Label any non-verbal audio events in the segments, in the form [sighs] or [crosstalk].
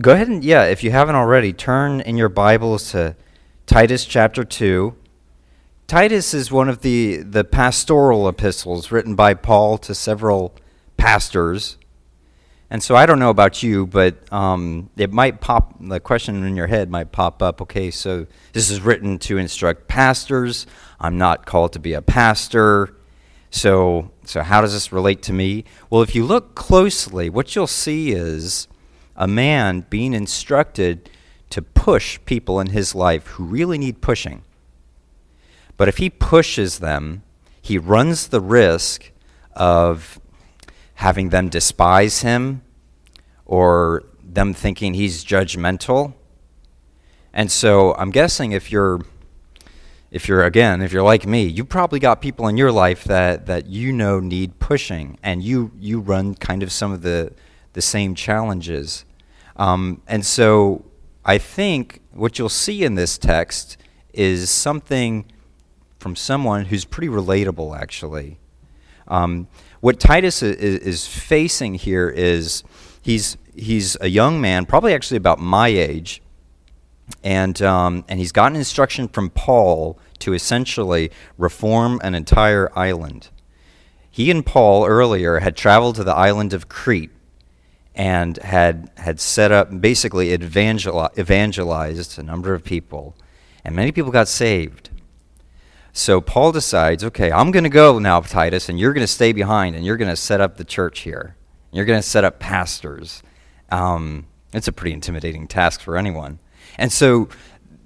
go ahead and, yeah, if you haven't already, turn in your Bibles to Titus chapter 2. Titus is one of the, the pastoral epistles written by Paul to several pastors. And so I don't know about you, but um, it might pop, the question in your head might pop up okay, so this is written to instruct pastors. I'm not called to be a pastor. So, so how does this relate to me? Well, if you look closely, what you'll see is a man being instructed to push people in his life who really need pushing. But if he pushes them, he runs the risk of having them despise him or them thinking he's judgmental. And so I'm guessing if you're if you're again, if you're like me, you probably got people in your life that, that you know need pushing and you you run kind of some of the the same challenges. Um, and so I think what you'll see in this text is something from someone who's pretty relatable, actually. Um, what Titus is, is, facing here is he's, he's a young man, probably actually about my age, and, um, and he's gotten instruction from Paul to essentially reform an entire island. He and Paul earlier had traveled to the island of Crete and had, had set up, basically evangelized a number of people, and many people got saved. So Paul decides, okay, I'm going to go now, Titus, and you're going to stay behind, and you're going to set up the church here. You're going to set up pastors. Um, it's a pretty intimidating task for anyone. And so,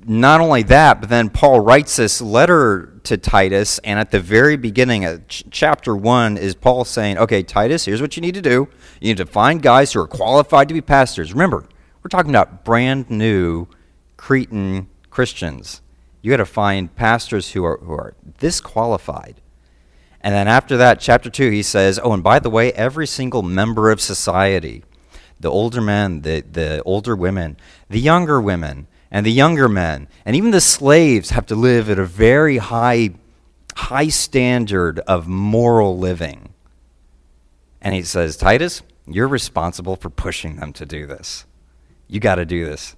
not only that, but then Paul writes this letter to Titus, and at the very beginning of ch- chapter 1 is Paul saying, okay, Titus, here's what you need to do. You need to find guys who are qualified to be pastors. Remember, we're talking about brand new Cretan Christians you got to find pastors who are, who are this qualified. And then after that, chapter 2, he says, Oh, and by the way, every single member of society, the older men, the, the older women, the younger women, and the younger men, and even the slaves have to live at a very high, high standard of moral living. And he says, Titus, you're responsible for pushing them to do this. You got to do this.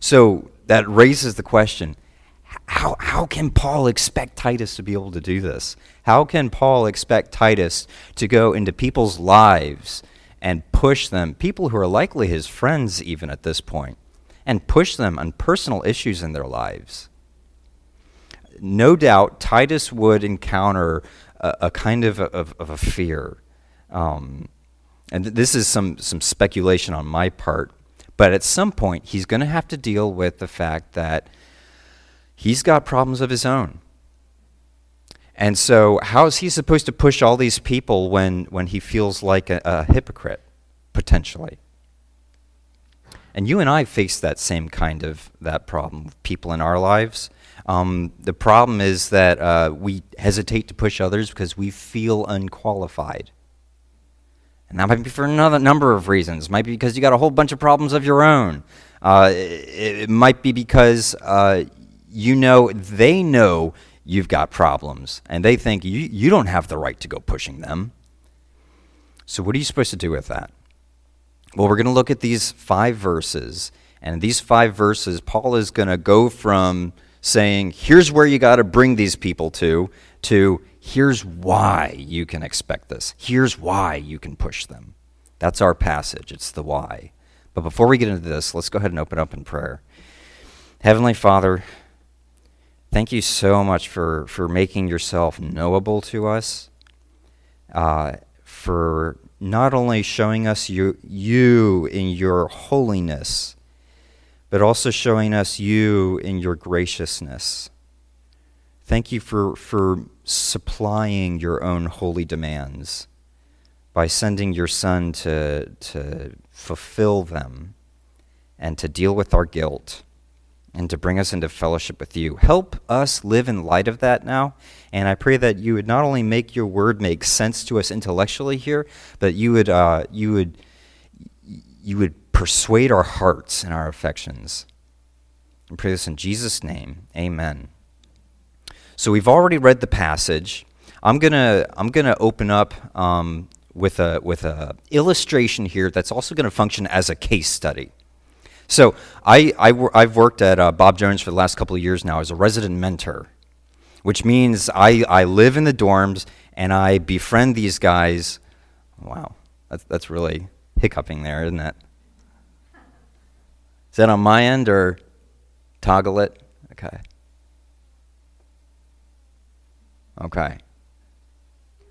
So that raises the question how, how can Paul expect Titus to be able to do this? How can Paul expect Titus to go into people's lives and push them, people who are likely his friends even at this point, and push them on personal issues in their lives? No doubt Titus would encounter a, a kind of, of, of, a fear. Um, and this is some, some speculation on my part, but at some point he's going to have to deal with the fact that he's got problems of his own. And so, how is he supposed to push all these people when, when he feels like a, a hypocrite, potentially? And you and I face that same kind of that problem with people in our lives. Um, the problem is that uh, we hesitate to push others because we feel unqualified. And that might be for another number of reasons. It might be because you got a whole bunch of problems of your own. Uh, it, it, might be because uh, you know they know you've got problems and they think you, you don't have the right to go pushing them. So, what are you supposed to do with that? Well, we're going to look at these five verses. And these five verses, Paul is going to go from saying, here's where you got to bring these people to, to here's why you can expect this. Here's why you can push them. That's our passage. It's the why. But before we get into this, let's go ahead and open up in prayer. Heavenly Father, thank you so much for, for making yourself knowable to us, uh, for not only showing us you, you in your holiness, but also showing us you in your graciousness. Thank you for, for supplying your own holy demands by sending your Son to, to fulfill them and to deal with our guilt and to bring us into fellowship with you. Help us live in light of that now. And I pray that you would not only make your word make sense to us intellectually here, but you would, uh, you would, you would persuade our hearts and our affections. I pray this in Jesus' name. Amen. So we've already read the passage. I'm gonna I'm gonna open up um, with a with a illustration here that's also going to function as a case study. So I, I, have worked at uh, Bob Jones for the last couple of years now as a resident mentor, which means I, I live in the dorms and I befriend these guys. Wow, that's, that's really hiccuping there, isn't it? Is that on my end or toggle it? Okay. Okay.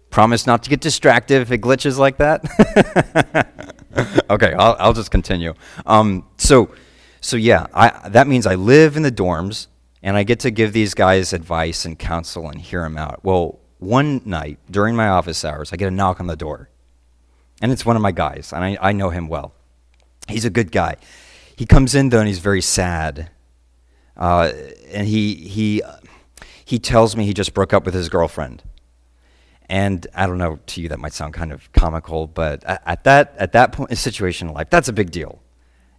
Promise not to get distracted if it glitches like that. [laughs] [laughs] okay, I'll, I'll just continue. Um, so, so yeah, I, that means I live in the dorms and I get to give these guys advice and counsel and hear them out. Well, one night during my office hours, I get a knock on the door. And it's one of my guys, and I, I know him well. He's a good guy. He comes in, though, and he's very sad. Uh, and he, he, he tells me he just broke up with his girlfriend. And I don't know, to you that might sound kind of comical, but at that, at that point, in situation in life, that's a big deal.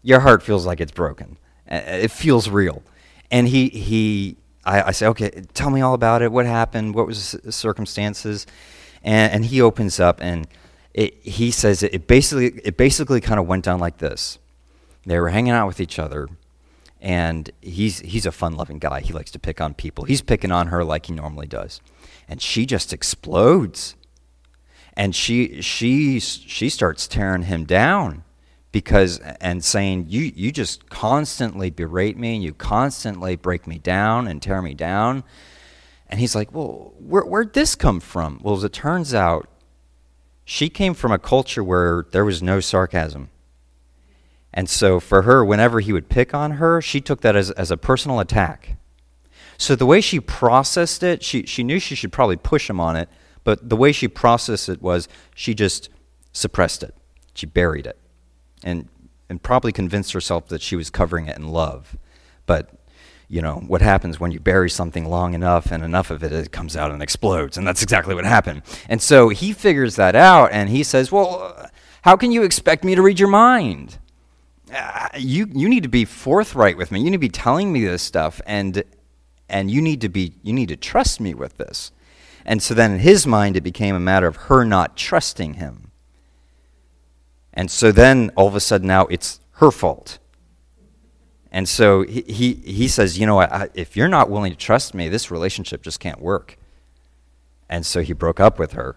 Your heart feels like it's broken. It feels real. And he, he I, I say, okay, tell me all about it. What happened? What was the circumstances? And, and he opens up and it, he says it, it basically, it basically kind of went down like this. They were hanging out with each other and he's he's a fun-loving guy. He likes to pick on people. He's picking on her like he normally does and she just explodes. And she she she starts tearing him down because and saying you you just constantly berate me and you constantly break me down and tear me down. And he's like well where, where'd this come from? Well as it turns out she came from a culture where there was no sarcasm. And so for her whenever he would pick on her she took that as, as a personal attack so the way she processed it, she, she knew she should probably push him on it, but the way she processed it was she just suppressed it. She buried it and, and probably convinced herself that she was covering it in love. But, you know, what happens when you bury something long enough and enough of it, it comes out and explodes. And that's exactly what happened. And so he figures that out and he says, Well, how can you expect me to read your mind? Uh, you, you need to be forthright with me. You need to be telling me this stuff. And, and you need to be you need to trust me with this. And so then in his mind it became a matter of her not trusting him. And so then all of a sudden now it's her fault. And so he, he, he says you know if you're not willing to trust me this relationship just can't work. And so he broke up with her.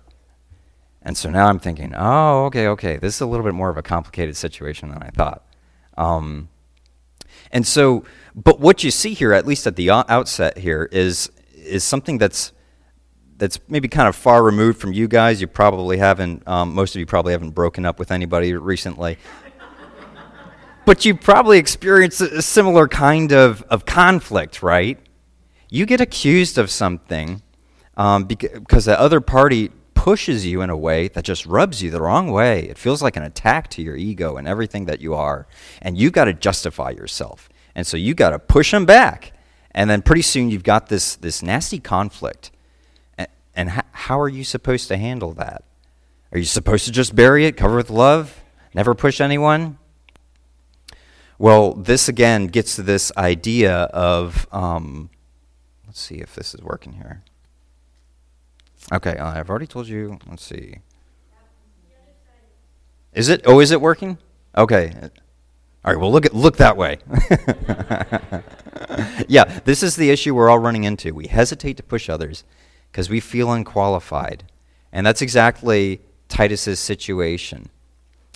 And so now i'm thinking oh okay okay. This is a little bit more of a complicated situation than i thought. Um, and so but what you see here, at least at the outset here, is is something that's that's maybe kind of far removed from you guys. You probably haven't. Um, most of you probably haven't broken up with anybody recently. but you probably experienced a similar kind of, of conflict, right? You get accused of something um, because the other party pushes you in a way that just rubs you the wrong way. It feels like an attack to your ego and everything that you are. And you've got to justify yourself. And so you got to push them back. And then pretty soon you've got this, this nasty conflict. And, and h- how are you supposed to handle that? Are you supposed to just bury it, cover with love, never push anyone? Well, this again gets to this idea of um, let's see if this is working here. Okay, uh, I've already told you. Let's see. Is it? Oh, is it working? Okay. All right, well, look, at, look that way. [laughs] yeah, this is the issue we're all running into. We hesitate to push others because we feel unqualified. And that's exactly Titus's situation.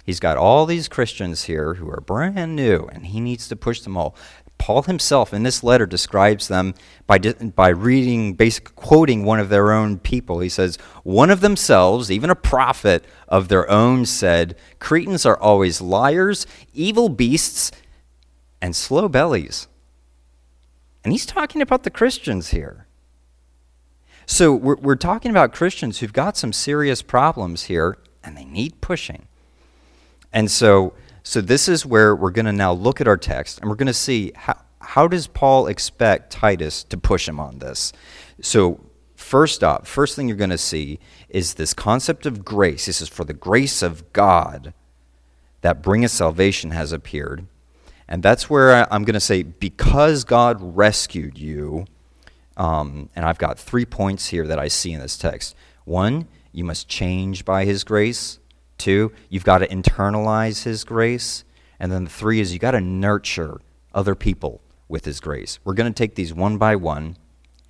He's got all these Christians here who are brand new, and he needs to push them all. Paul himself in this letter describes them by, by reading, basically quoting one of their own people. He says, One of themselves, even a prophet of their own, said, Cretans are always liars, evil beasts, and slow bellies. And he's talking about the Christians here. So we're, we're talking about Christians who've got some serious problems here, and they need pushing. And so so this is where we're going to now look at our text and we're going to see how, how does Paul expect Titus to push him on this? So first up, first thing you're going to see is this concept of grace. This is for the grace of God that bringeth salvation has appeared. And that's where I'm going to say, because God rescued you, um, and I've got three points here that I see in this text. One, you must change by his grace. Two, you've got to internalize His grace. And then three is you've got to nurture other people with His grace. We're going to take these one by one,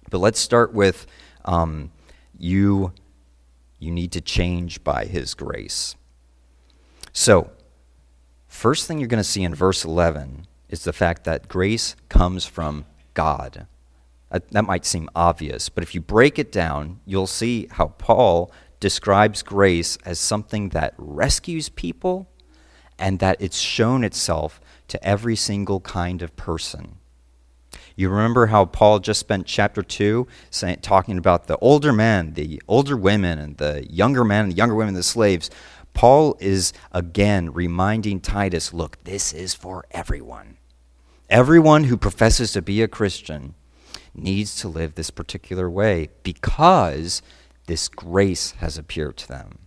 but let's start with um, you. You need to change by His grace. So, first thing you're going to see in verse 11 is the fact that grace comes from God. That might seem obvious, but if you break it down, you'll see how Paul describes grace as something that rescues people and that it's shown itself to every single kind of person. You remember how Paul just spent chapter 2 saying, talking about the older men, the older women, and the younger men, and the younger women, the slaves. Paul is again reminding Titus look, this is for everyone. Everyone who professes to be a Christian needs to live this particular way because this grace has appeared to them.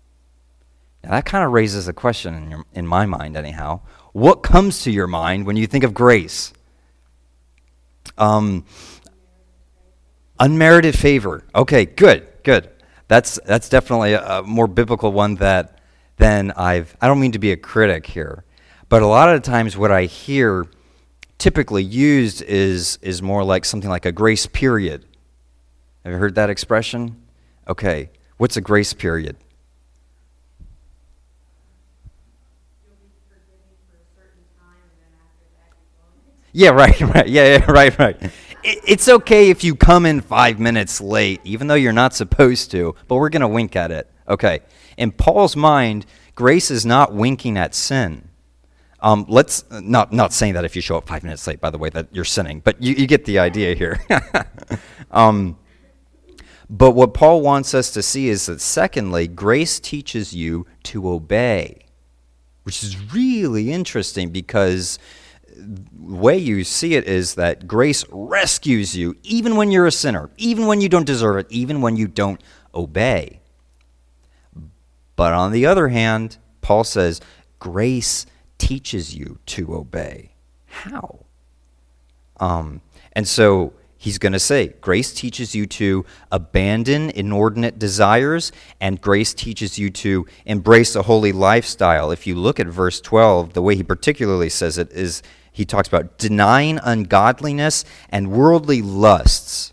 Now, that kind of raises a question in, your, in my mind, anyhow. What comes to your mind when you think of grace? Um, unmerited favor. Okay, good, good. That's, that's definitely a, a more biblical one that than I've. I don't mean to be a critic here, but a lot of times what I hear typically used is, is more like something like a grace period. Have you heard that expression? Okay, what's a grace period? Yeah, right, [laughs] right. Yeah, yeah, right, right. It, it's okay if you come in five minutes late, even though you're not supposed to, but we're going to wink at it. Okay. In Paul's mind, grace is not winking at sin. Um, let's not not saying that if you show up five minutes late, by the way, that you're sinning, but you, you get the idea here. [laughs] um, but what Paul wants us to see is that, secondly, grace teaches you to obey, which is really interesting because the way you see it is that grace rescues you even when you're a sinner, even when you don't deserve it, even when you don't obey. But on the other hand, Paul says grace teaches you to obey. How? Um, and so he's going to say grace teaches you to abandon inordinate desires, and grace teaches you to embrace a holy lifestyle. If you look at verse 12, the way he particularly says it is he talks about denying ungodliness and worldly lusts.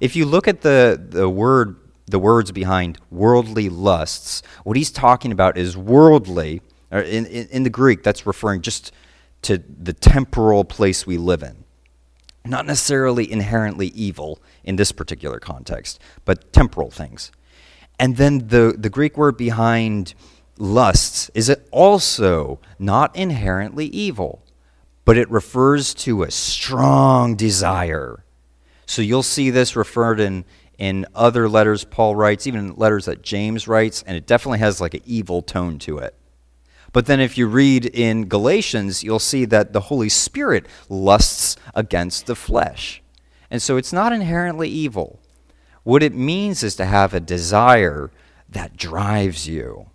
If you look at the, the word the words behind worldly lusts, what he's talking about is worldly in, in, in the Greek, that's referring just to the temporal place we live in. Not necessarily inherently evil in this particular context, but temporal things. And then the, the Greek word behind lusts is it also not inherently evil, but it refers to a strong desire. So you'll see this referred in, in other letters Paul writes, even letters that James writes, and it definitely has like an evil tone to it. But then if you read in Galatians, you'll see that the Holy Spirit lusts against the flesh. And so it's not inherently evil. What it means is to have a desire that drives you.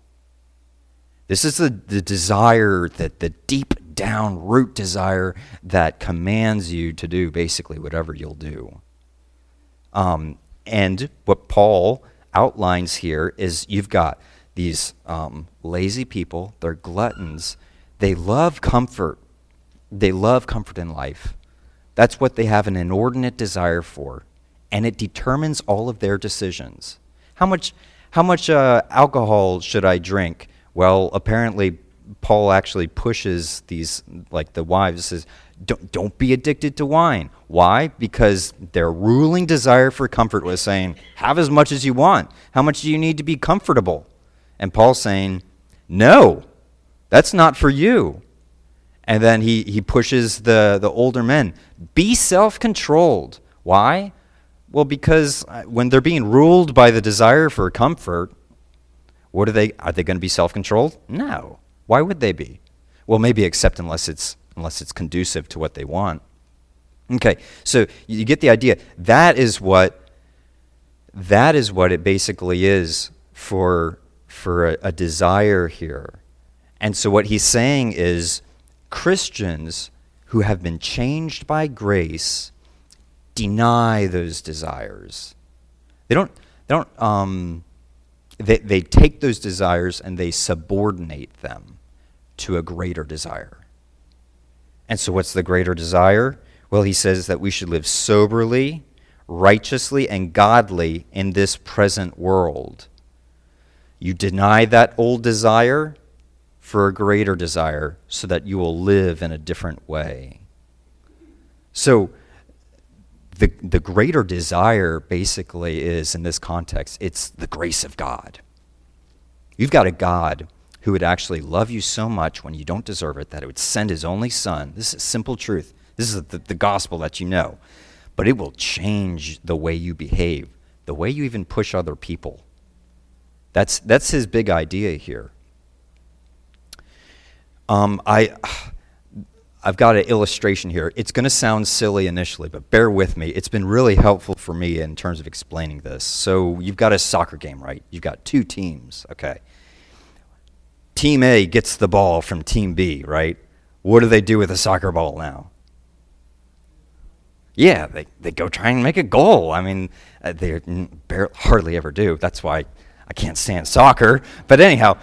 This is the, the desire, that the deep down root desire that commands you to do basically whatever you'll do. Um, and what Paul outlines here is you've got these um, lazy people, they're gluttons. They love comfort. They love comfort in life. That's what they have an inordinate desire for, and it determines all of their decisions. How much, how much uh, alcohol should I drink? Well, apparently, Paul actually pushes these, like the wives, says, don't, don't be addicted to wine. Why? Because their ruling desire for comfort was saying, have as much as you want. How much do you need to be comfortable? And Paul's saying, No, that's not for you. And then he, he pushes the, the older men be self controlled. Why? Well, because uh, when they're being ruled by the desire for comfort, what are they? Are they going to be self controlled? No. Why would they be? Well, maybe except unless it's unless it's conducive to what they want. Okay, so you get the idea. That is what that is what it basically is for for a, a desire here. And so what he's saying is Christians who have been changed by grace deny those desires. They don't, they don't, um, they, they take those desires and they subordinate them to a greater desire. And so, what's the greater desire? Well, he says that we should live soberly, righteously, and godly in this present world. You deny that old desire for a greater desire so that you will live in a different way. So, the, the greater desire basically is, in this context, it's the grace of God. You've got a God who would actually love you so much when you don't deserve it that it would send his only son. This is simple truth. This is the, the gospel that you know. But it will change the way you behave, the way you even push other people. That's, that's his big idea here. Um, I, I've got an illustration here. It's going to sound silly initially, but bear with me. It's been really helpful for me in terms of explaining this. So you've got a soccer game, right? You've got two teams, okay? Team A gets the ball from Team B, right? What do they do with a soccer ball now? Yeah, they, they go try and make a goal. I mean, uh, they barely, hardly ever do. That's why I can't stand soccer. But anyhow,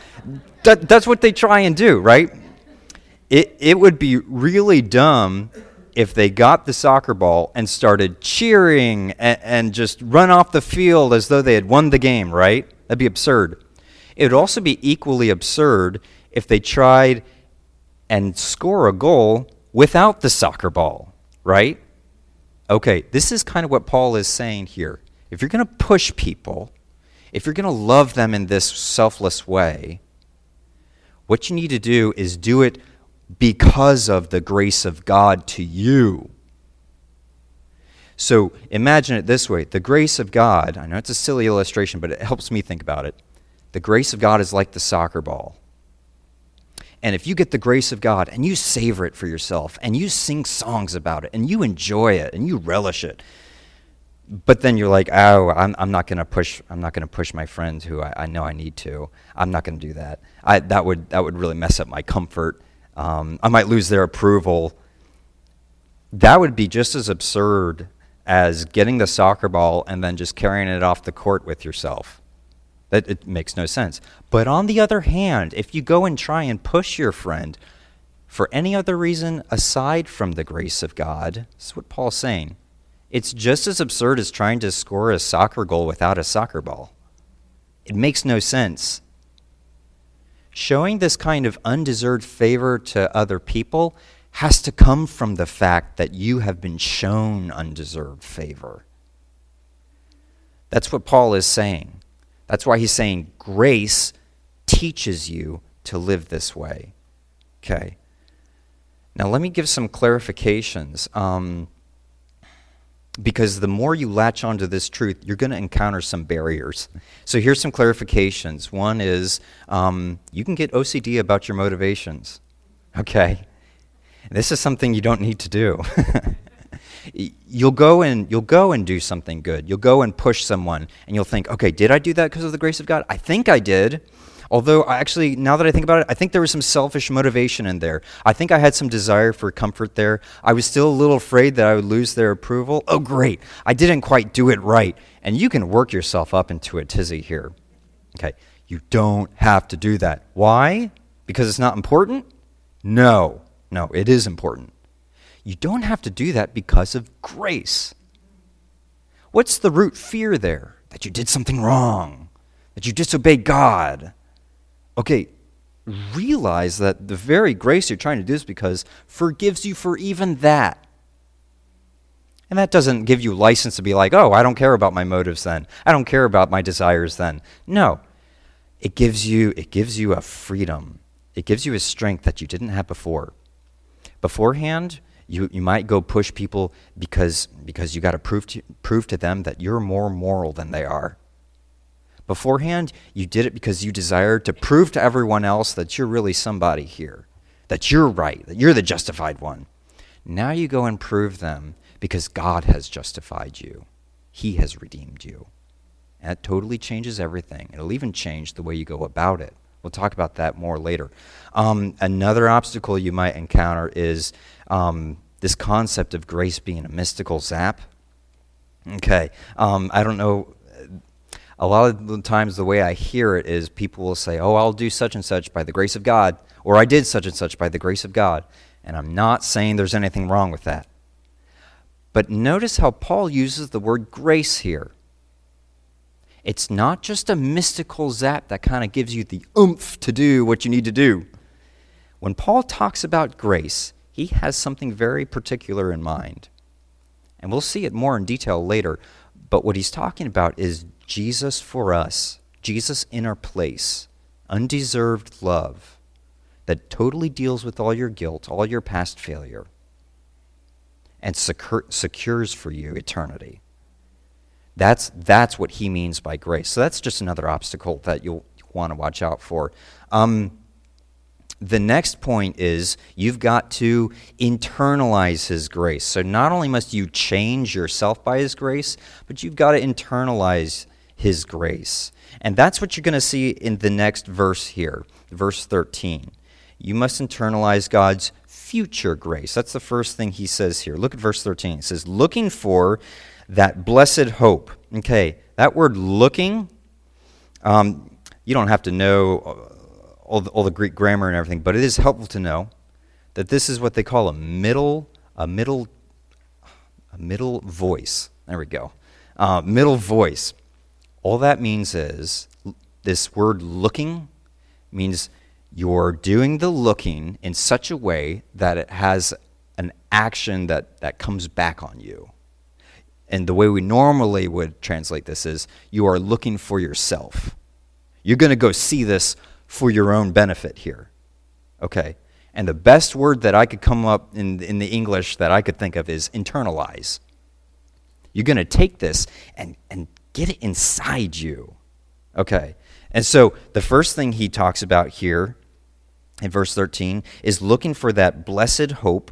that, that's what they try and do, right? it, it would be really dumb if they got the soccer ball and started cheering and, and, just run off the field as though they had won the game, right? That'd be absurd. It would also be equally absurd if they tried and score a goal without the soccer ball, right? Okay, this is kind of what Paul is saying here. If you're going to push people, if you're going to love them in this selfless way, what you need to do is do it because of the grace of God to you. So imagine it this way the grace of God, I know it's a silly illustration, but it helps me think about it. The grace of God is like the soccer ball. And if you get the grace of God and you savor it for yourself and you sing songs about it and you enjoy it and you relish it, but then you're like, oh, I'm, I'm not to push. I'm not to push my friends who I, I know I need to. I'm not to do that. I, that would that would really mess up my comfort um, I might lose their approval. That would be just as absurd as getting the soccer ball and then just carrying it off the court with yourself. That it makes no sense. But on the other hand, if you go and try and push your friend for any other reason aside from the grace of God, this is what Paul's saying. It's just as absurd as trying to score a soccer goal without a soccer ball. It makes no sense. Showing this kind of undeserved favor to other people has to come from the fact that you have been shown undeserved favor. That's what Paul is saying. That's why he's saying grace teaches you to live this way. Okay. Now, let me give some clarifications. Um, because the more you latch onto this truth, you're going to encounter some barriers. So here's some clarifications. One is um, you can get OCD about your motivations. Okay, this is something you don't need to do. [laughs] you'll go and you'll go and do something good. You'll go and push someone, and you'll think, okay, did I do that because of the grace of God? I think I did. Although, actually, now that I think about it, I think there was some selfish motivation in there. I think I had some desire for comfort there. I was still a little afraid that I would lose their approval. Oh, great. I didn't quite do it right. And you can work yourself up into a tizzy here. Okay. You don't have to do that. Why? Because it's not important? No. No, it is important. You don't have to do that because of grace. What's the root fear there? That you did something wrong, that you disobeyed God, Okay, realize that the very grace you're trying to do is because forgives you for even that. And that doesn't give you license to be like, oh, I don't care about my motives then. I don't care about my desires then. No. It gives you it gives you a freedom. It gives you a strength that you didn't have before. Beforehand, you, you might go push people because because you got to prove to prove to them that you're more moral than they are. Beforehand, you did it because you desired to prove to everyone else that you're really somebody here, that you're right, that you're the justified one. Now you go and prove them because God has justified you, He has redeemed you. And that totally changes everything. It'll even change the way you go about it. We'll talk about that more later. Um, another obstacle you might encounter is um, this concept of grace being a mystical zap. Okay, um, I don't know a lot of the times the way I hear it is people will say, Oh, I'll do such and such by the grace of God, or I did such and such by the grace of God. And I'm not saying there's anything wrong with that. But notice how Paul uses the word grace here. It's not just a mystical zap that kind of gives you the oomph to do what you need to do. When Paul talks about grace, he has something very particular in mind. And we'll see it more in detail later. But what he's talking about is Jesus for us, Jesus in our place, undeserved love that totally deals with all your guilt, all your past failure, and secure, secures for you eternity. That's, that's what he means by grace. So that's just another obstacle that you'll want to watch out for. Um, the next point is you've got to internalize his grace. So not only must you change yourself by his grace, but you've got to internalize his grace. And that's what you're going to see in the next verse here, verse 13. You must internalize God's future grace. That's the first thing he says here. Look at verse 13. It says, looking for that blessed hope. Okay, that word looking, um, you don't have to know all the, all the Greek grammar and everything, but it is helpful to know that this is what they call a middle, a middle, a middle voice. There we go. Uh, middle voice. All that means is this word looking means you're doing the looking in such a way that it has an action that, that comes back on you. And the way we normally would translate this is you are looking for yourself. You're going to go see this for your own benefit here. Okay? And the best word that I could come up in, in the English that I could think of is internalize. You're going to take this and, and get it inside you. Okay? And so the first thing he talks about here in verse 13 is looking for that blessed hope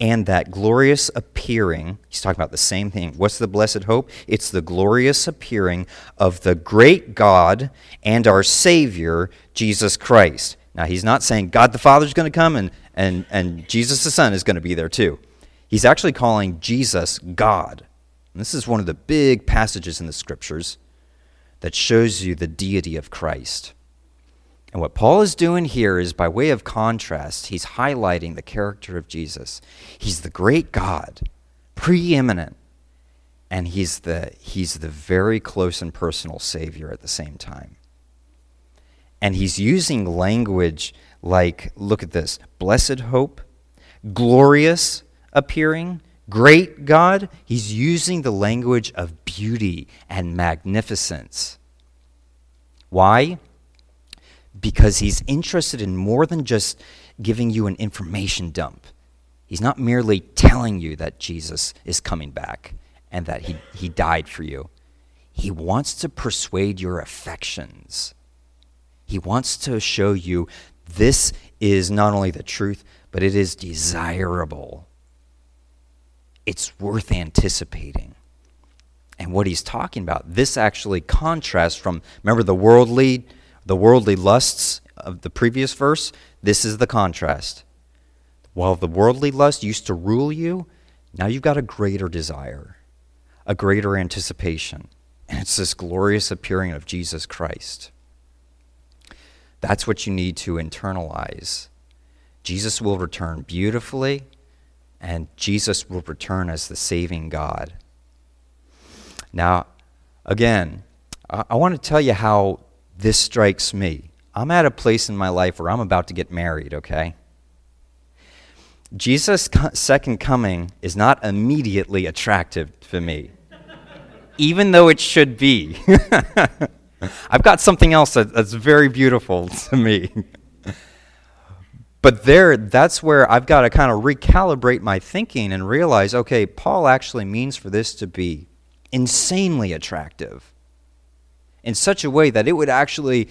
and that glorious appearing. He's talking about the same thing. What's the blessed hope? It's the glorious appearing of the great God and our Savior, Jesus Christ. Now, he's not saying God the Father is going to come and, and, and Jesus the Son is going to be there too. He's actually calling Jesus God. And this is one of the big passages in the scriptures that shows you the deity of Christ. And what Paul is doing here is by way of contrast, he's highlighting the character of Jesus. He's the great God, preeminent, and he's the, he's the very close and personal Savior at the same time. And he's using language like, look at this blessed hope, glorious appearing, great God. He's using the language of beauty and magnificence. Why? because he's interested in more than just giving you an information dump. He's not merely telling you that Jesus is coming back and that he, he died for you. He wants to persuade your affections. He wants to show you this is not only the truth, but it is desirable. It's worth anticipating. And what he's talking about, this actually contrasts from, remember the worldly the worldly lusts of the previous verse, this is the contrast. While the worldly lust used to rule you, now you've got a greater desire, a greater anticipation. And it's this glorious appearing of Jesus Christ. That's what you need to internalize. Jesus will return beautifully, and Jesus will return as the saving God. Now, again, I, want to tell you how this strikes me. I'm at a place in my life where I'm about to get married, okay? Jesus' second coming is not immediately attractive to me, even though it should be. [laughs] I've got something else that's very beautiful to me. [laughs] but there, that's where I've got to kind of recalibrate my thinking and realize okay, Paul actually means for this to be insanely attractive in such a way that it would actually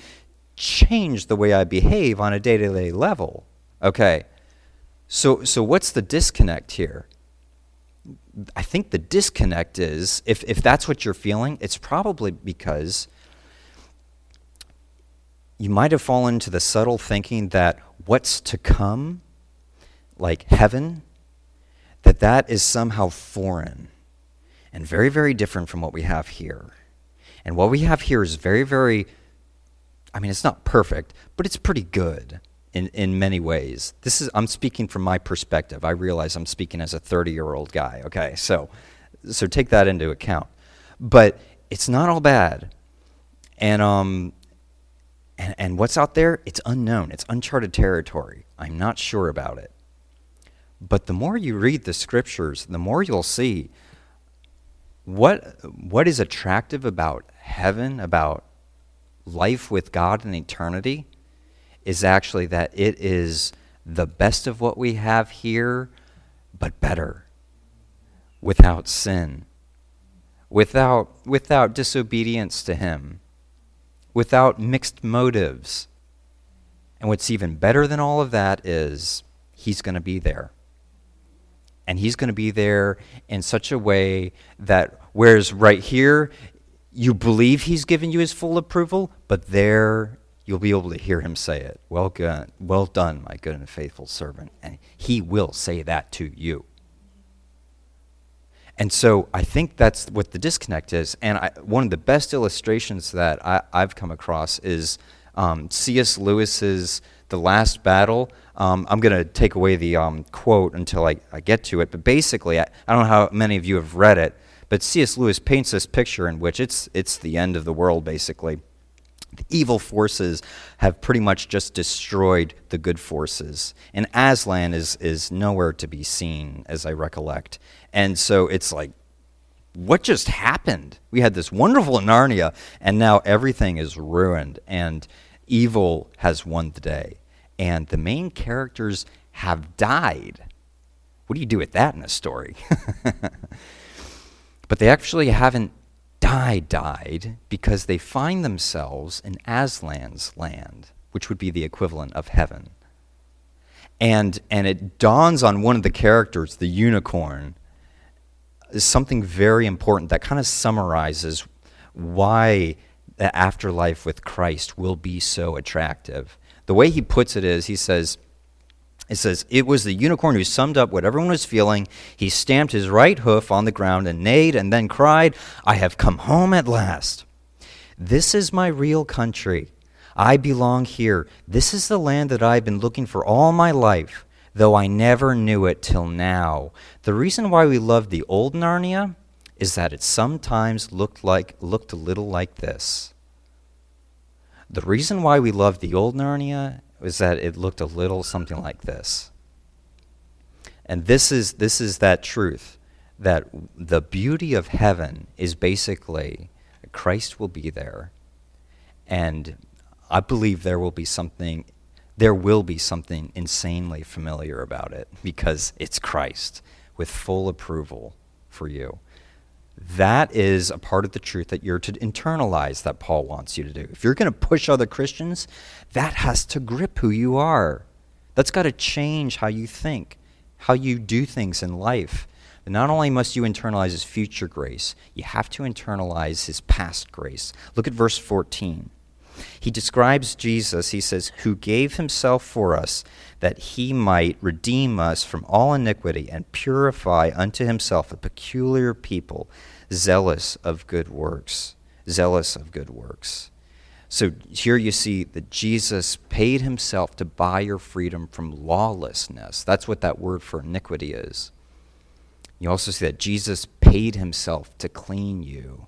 change the way I behave on a day to day level. Okay. So, so what's the disconnect here? I think the disconnect is if, if that's what you're feeling, it's probably because you might have fallen into the subtle thinking that what's to come, like heaven, that that is somehow foreign and very, very different from what we have here. And what we have here is very, very, I mean, it's not perfect, but it's pretty good. in, in many ways. This is I'm speaking from my perspective. I realize I'm speaking as a 30 year old guy. Okay, so so take that into account. But it's not all bad, and um, and, and what's out there? It's unknown. It's uncharted territory. I'm not sure about it. But the more you read the scriptures, the more you'll see what what is attractive about heaven, about life with God in eternity is actually that it is the best of what we have here, but better, without sin, without, without disobedience to Him, without mixed motives. And what's even better than all of that is He's going to be there. And He's going to be there in such a way that, whereas right here, you believe He's given you His full approval, but there you'll be able to hear him say it. Well, good, well done, my good and faithful servant. And he will say that to you. And so I think that's what the disconnect is. And I, one of the best illustrations that I, have come across is um, C.S. Lewis's The Last Battle. Um, I'm going to take away the um, quote until I, I, get to it. But basically, I, I don't know how many of you have read it, but C.S. Lewis paints this picture in which it's, it's the end of the world, basically evil forces have pretty much just destroyed the good forces. And Aslan is, is nowhere to be seen, as I recollect. And so it's like, what just happened? We had this wonderful Narnia, and now everything is ruined, and evil has won the day. And the main characters have died. What do you do with that in a story? [laughs] but they actually haven't died, died because they find themselves in Aslan's land, which would be the equivalent of heaven. And, and it dawns on one of the characters, the unicorn, is something very important that kind of summarizes why the afterlife with Christ will be so attractive. The way he puts it is he says, it says, It was the unicorn who summed up what everyone was feeling. He stamped his right hoof on the ground and neighed and then cried, I have come home at last. This is my real country. I belong here. This is the land that I've been looking for all my life, though I never knew it till now. The reason why we love the old Narnia is that it sometimes looked like looked a little like this. The reason why we love the old Narnia was that it looked a little something like this. And this is, this is that truth that the beauty of heaven is basically Christ will be there. And I believe there will be something there will be something insanely familiar about it because it's Christ with full approval for you. That is a part of the truth that you're to internalize that Paul wants you to do. If you're going to push other Christians, that has to grip who you are. That's got to change how you think, how you do things in life. And not only must you internalize his future grace, you have to internalize his past grace. Look at verse 14. He describes Jesus, he says, who gave himself for us that he might redeem us from all iniquity and purify unto himself a peculiar people, zealous of good works. Zealous of good works. So here you see that Jesus paid himself to buy your freedom from lawlessness. That's what that word for iniquity is. You also see that Jesus paid himself to clean you.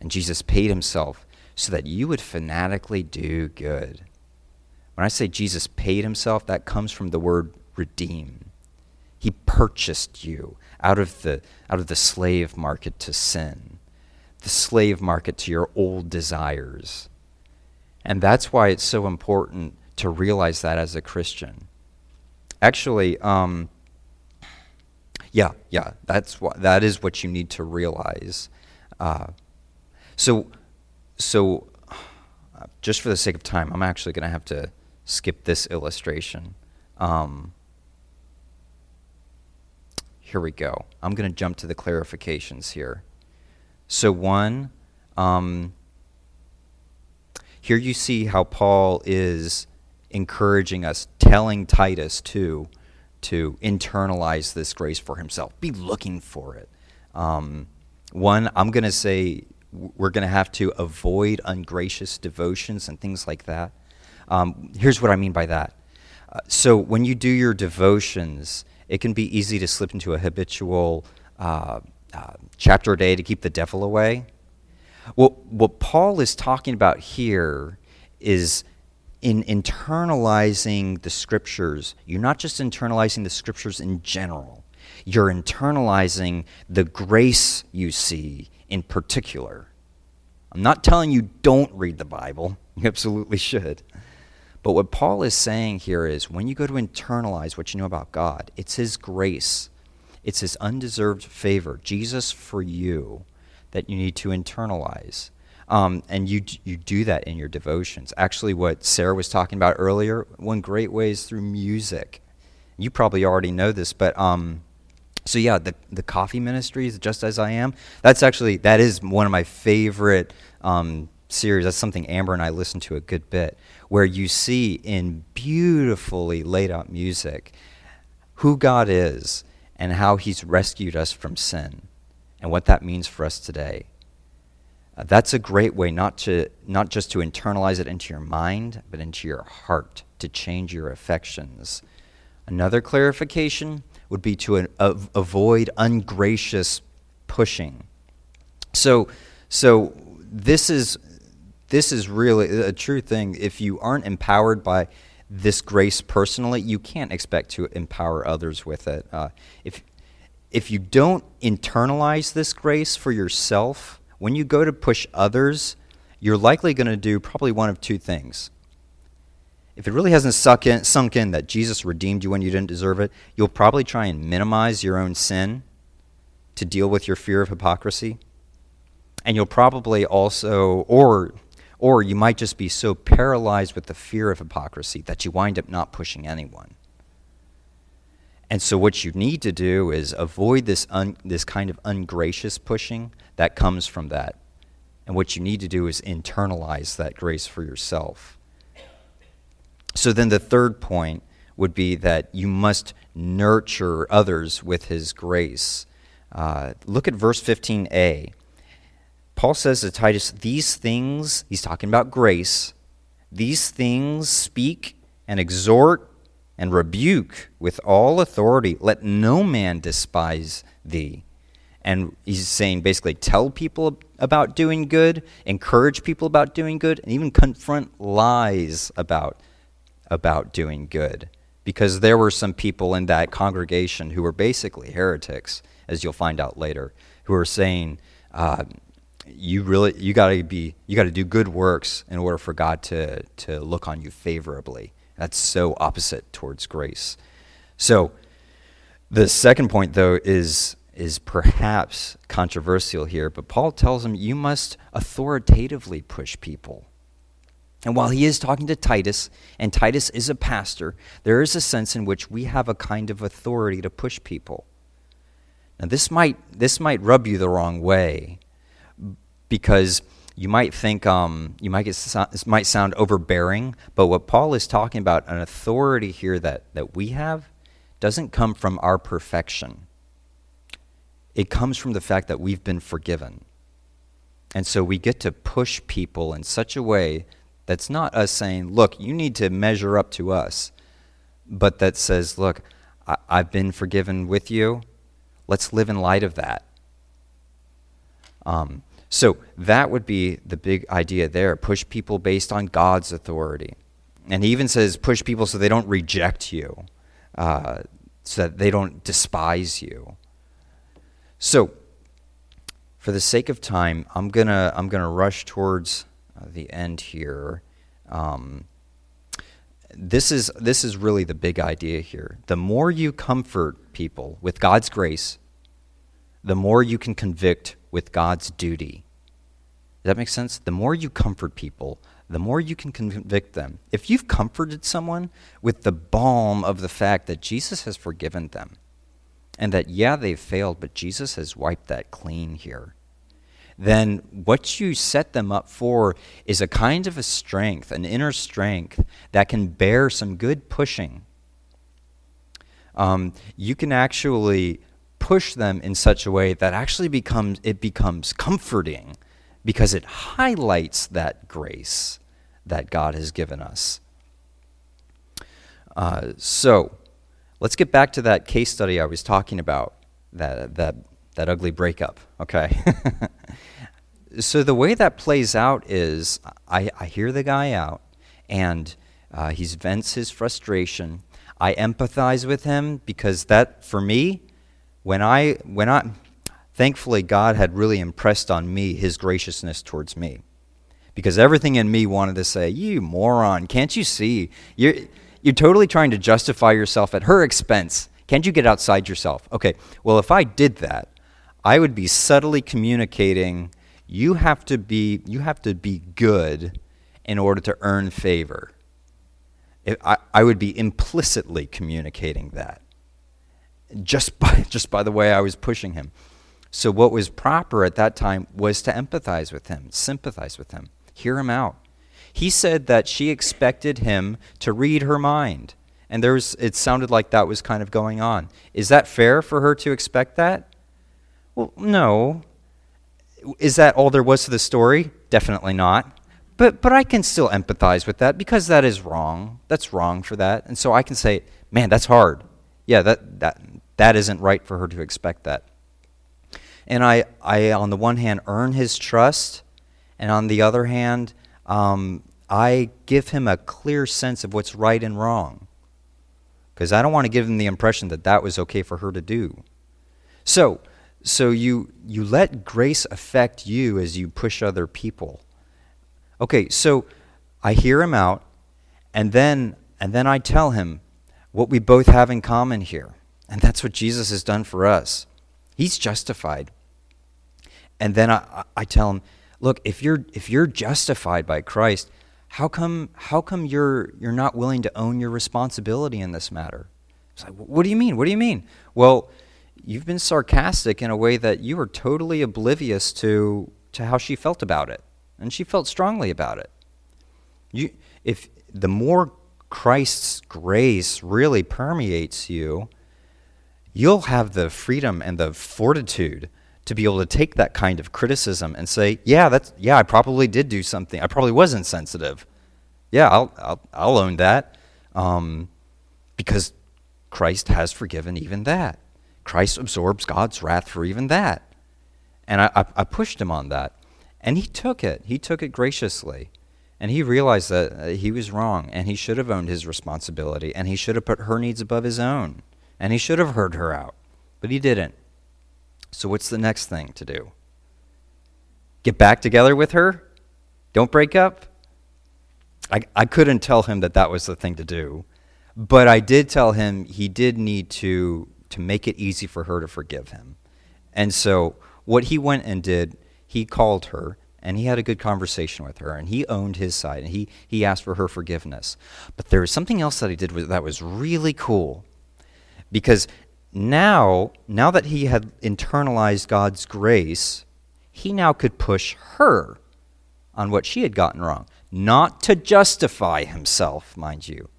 And Jesus paid himself so that you would fanatically do good. When I say Jesus paid himself, that comes from the word redeem. He purchased you out of the, out of the slave market to sin, the slave market to your old desires. And that's why it's so important to realize that as a Christian. Actually, um, yeah, yeah, that's what, that is what you need to realize. Uh, so, so uh, just for the sake of time, I'm actually going to have to skip this illustration. Um, here we go. I'm going to jump to the clarifications here. So, one, um, here you see how Paul is encouraging us, telling Titus to, to internalize this grace for himself. Be looking for it. Um, one, I'm going to say we're going to have to avoid ungracious devotions and things like that. Um, here's what I mean by that Uh, so when you do your devotions, it can be easy to slip into a habitual uh, uh, chapter a day to keep the devil away. Well, what Paul is talking about here is in internalizing the scriptures, you're not just internalizing the scriptures in general, you're internalizing the grace you see in particular. I'm not telling you don't read the Bible, [laughs] you absolutely should. But what Paul is saying here is when you go to internalize what you know about God, it's His grace, it's His undeserved favor, Jesus for you, that you need to internalize. Um, and you, you do that in your devotions. Actually, what Sarah was talking about earlier, one great way is through music. You probably already know this, but um, so yeah, the the coffee ministries, just as I am. That's actually that is one of my favorite um, series. That's something Amber and I listen to a good bit, where you see in beautifully laid out music who God is and how He's rescued us from sin, and what that means for us today. Uh, that's a great way not to not just to internalize it into your mind, but into your heart to change your affections. Another clarification would be to an, avoid ungracious pushing. So, so this is this is really a true thing. If you aren't empowered by this grace personally, you can't expect to empower others with it. Uh, if if you don't internalize this grace for yourself, when you go to push others, you're likely going to do probably one of two things if it really hasn't sunk in, sunk in that Jesus redeemed you when you didn't deserve it, you'll probably try and minimize your own sin to deal with your fear of hypocrisy. And you'll probably also, or, or you might just be so paralyzed with the fear of hypocrisy that you wind up not pushing anyone. And so, what you need to do is avoid this, un, this kind of ungracious pushing that comes from that. And what you need to do is internalize that grace for yourself. So then the third point would be that you must nurture others with his grace. Uh, look at verse 15a. Paul says to Titus, These things, he's talking about grace, these things speak and exhort and rebuke with all authority. Let no man despise thee. And he's saying basically, tell people about doing good, encourage people about doing good, and even confront lies about about doing good because there were some people in that congregation who were basically heretics, as you'll find out later, who were saying, uh, "You really, you got to be, you got to do good works in order for God to to look on you favorably." That's so opposite towards grace. So, the second point, though, is is perhaps controversial here, but Paul tells him you must authoritatively push people and while he is talking to Titus, and Titus is a pastor, there is a sense in which we have a kind of authority to push people. Now, this might, this might rub you the wrong way because you might think um, you might get this might sound overbearing, but what Paul is talking about, an authority here that, that we have, doesn't come from our perfection. It comes from the fact that we've been forgiven. And so we get to push people in such a way that's not us saying, look, you need to measure up to us, but that says, look, I- have been forgiven with you. Let's live in light of that. Um, so that would be the big idea there. Push people based on God's authority. And he even says, push people so they don't reject you, uh, so that they don't despise you. So, for the sake of time, I'm gonna I'm gonna rush towards uh, the end here. Um, this is this is really the big idea here. The more you comfort people with God's grace, the more you can convict with God's duty. Does that make sense? The more you comfort people, the more you can convict them. If you've comforted someone with the balm of the fact that Jesus has forgiven them, and that, yeah, they've failed, but Jesus has wiped that clean here, then what you set them up for is a kind of a strength, an inner strength that can bear some good pushing. Um, you can actually push them in such a way that actually becomes it becomes comforting because it highlights that grace that God has given us. Uh, so, let's get back to that case study I was talking about, that, that, that ugly breakup, okay? [laughs] so, the way that plays out is I, I hear the guy out, and uh, he vents his frustration. I empathize with him because that, for me, when I, when I, thankfully, God had really impressed on me his graciousness towards me. Because everything in me wanted to say, You moron, can't you see? You're, you're totally trying to justify yourself at her expense. Can't you get outside yourself? Okay, well, if I did that, I would be subtly communicating you have to be you have to be good in order to earn favor. I, I would be implicitly communicating that just by, [laughs] just by the way I was pushing him. So, what was proper at that time was to empathize with him, sympathize with him, hear him out. He said that she expected him to read her mind. And there was, it sounded like that was kind of going on. Is that fair for her to expect that? Well, no. Is that all there was to the story? Definitely not. But, but I can still empathize with that because that is wrong. That's wrong for that. And so I can say, man, that's hard. Yeah, that, that, that isn't right for her to expect that. And I, I, on the one hand, earn his trust, and on the other hand, um, I give him a clear sense of what's right and wrong. Because I don't want to give him the impression that that was okay for her to do. So, so you, you let grace affect you as you push other people. Okay, so I hear him out, and then, and then I tell him what we both have in common here. And that's what Jesus has done for us. He's justified. And then I, I tell him, look, if you're, if you're justified by Christ, how come, how come you're, you're not willing to own your responsibility in this matter? It's like, what do you mean? What do you mean? Well, you've been sarcastic in a way that you were totally oblivious to, to how she felt about it. And she felt strongly about it. You, if the more Christ's grace really permeates you, you'll have the freedom and the fortitude to be able to take that kind of criticism and say, yeah, that's yeah, I probably did do something. I probably was insensitive. Yeah, I'll I'll, I'll own that, um, because Christ has forgiven even that. Christ absorbs God's wrath for even that, and I, I, I pushed him on that, and he took it. He took it graciously. And he realized that uh, he was wrong, and he should have owned his responsibility, and he should have put her needs above his own, and he should have heard her out. But he didn't. So, what's the next thing to do? Get back together with her? Don't break up? I, I couldn't tell him that that was the thing to do. But I did tell him he did need to, to make it easy for her to forgive him. And so, what he went and did, he called her and he had a good conversation with her and he owned his side and he, he asked for her forgiveness. But there was something else that he did that was really cool because now, now that he had internalized God's grace, he now could push her on what she had gotten wrong. Not to justify himself, mind you,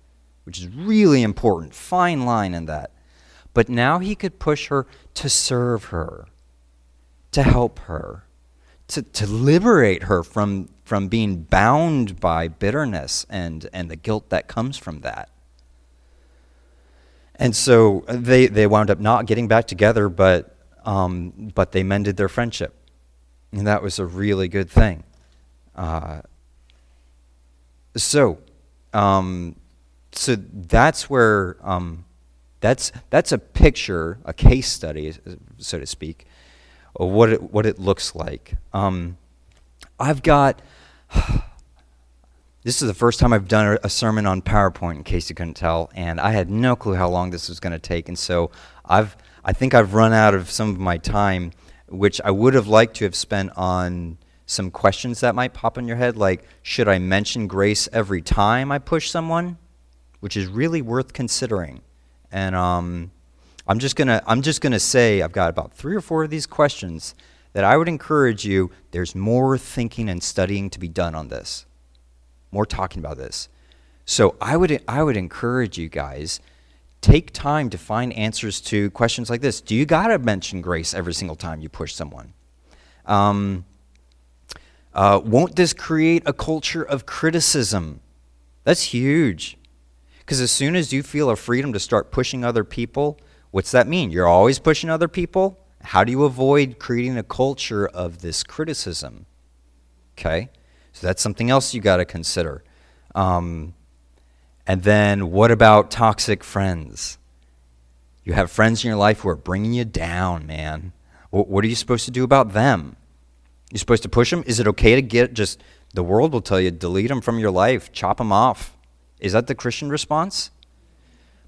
which is really important, fine line in that. But now he could push her to serve her, to help her, to, to liberate her from, from being bound by bitterness and, and the guilt that comes from that. And so they, they wound up not getting back together, but, um, but they mended their friendship. And that was a really good thing. Uh, so, um, so that's where um, that's that's a picture, a case study, so to speak, of what it what it looks like. Um, I've got [sighs] this is the first time I've done a sermon on PowerPoint, in case you couldn't tell, and I had no clue how long this was going to take, and so I've I think I've run out of some of my time, which I would have liked to have spent on some questions that might pop in your head, like should I mention grace every time I push someone, which is really worth considering, and um, I'm just gonna I'm just gonna say I've got about three or four of these questions that I would encourage you. There's more thinking and studying to be done on this more talking about this. So I would I would encourage you guys take time to find answers to questions like this. Do you got to mention grace every single time you push someone? Um, uh, won't this create a culture of criticism? That's huge. Because as soon as you feel a freedom to start pushing other people, what's that mean? You're always pushing other people? How do you avoid creating a culture of this criticism? Okay? So that's something else you got to consider. Um, and then what about toxic friends? You have friends in your life who are bringing you down, man. What, what are you supposed to do about them? You're supposed to push them? Is it okay to get just, the world will tell you, delete them from your life, chop them off? Is that the Christian response?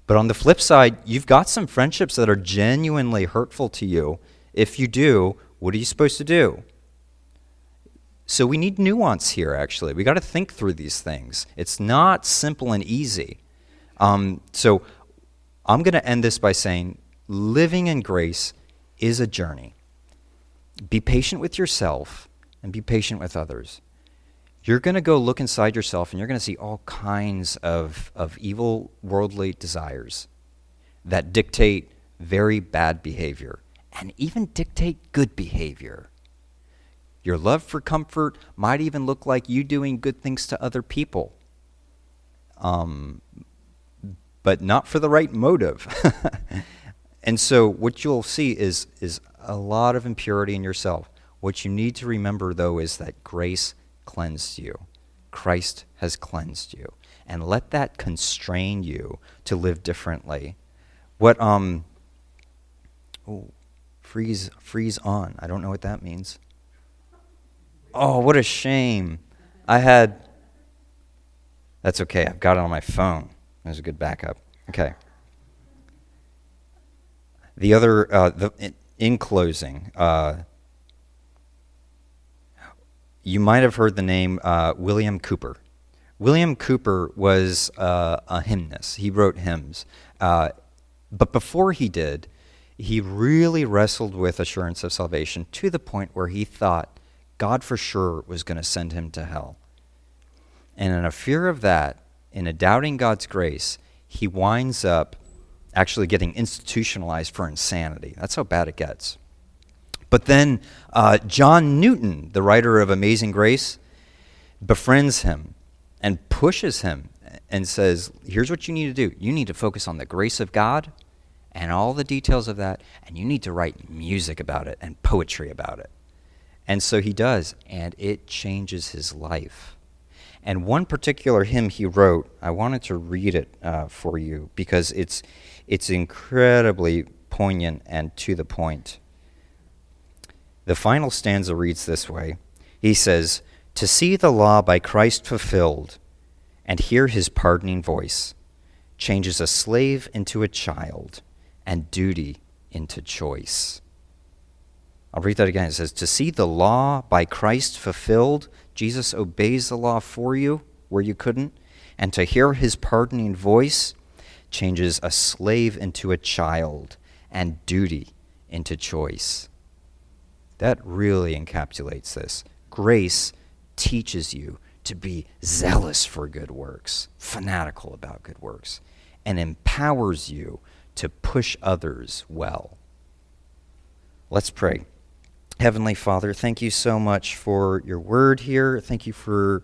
But on the flip side, you've got some friendships that are genuinely hurtful to you. If you do, what are you supposed to do? So we need nuance here, actually. We got to think through these things. It's not simple and easy. Um, so I'm going to end this by saying living in grace is a journey. Be patient with yourself and be patient with others. You're going to go look inside yourself and you're going to see all kinds of, of evil worldly desires that dictate very bad behavior and even dictate good behavior. Your love for comfort might even look like you doing good things to other people, um, but not for the right motive. [laughs] and so, what you'll see is, is a lot of impurity in yourself. What you need to remember, though, is that grace cleansed you, Christ has cleansed you. And let that constrain you to live differently. What, um, oh, freeze, freeze on. I don't know what that means. Oh, what a shame. I had. That's okay. I've got it on my phone. There's a good backup. Okay. The other, uh, the, in, in closing, uh, you might have heard the name uh, William Cowper. William Cowper was uh, a hymnist. He wrote hymns. Uh, but before he did, he really wrestled with assurance of salvation to the point where he thought God for sure was going to send him to hell. And in a fear of that, in a doubting God's grace, he winds up actually getting institutionalized for insanity. That's how bad it gets. But then uh, John Newton, the writer of Amazing Grace, befriends him and pushes him and says, Here's what you need to do. You need to focus on the grace of God and all the details of that, and you need to write music about it and poetry about it. And so he does, and it changes his life. And one particular hymn he wrote, I wanted to read it uh, for you because it's, it's incredibly poignant and to the point. The final stanza reads this way He says, To see the law by Christ fulfilled and hear his pardoning voice changes a slave into a child and duty into choice. I'll read that again. It says, To see the law by Christ fulfilled, Jesus obeys the law for you where you couldn't, and to hear his pardoning voice changes a slave into a child and duty into choice. That really encapsulates this. Grace teaches you to be zealous for good works, fanatical about good works, and empowers you to push others well. Let's pray. Heavenly Father, thank you so much for your word here. Thank you for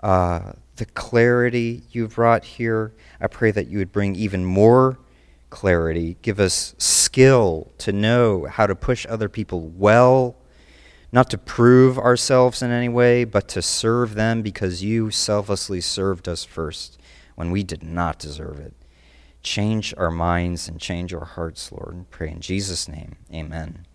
uh, the clarity you've brought here. I pray that you would bring even more clarity. Give us skill to know how to push other people well, not to prove ourselves in any way, but to serve them because you selflessly served us first when we did not deserve it. Change our minds and change our hearts, Lord. And pray in Jesus' name. Amen.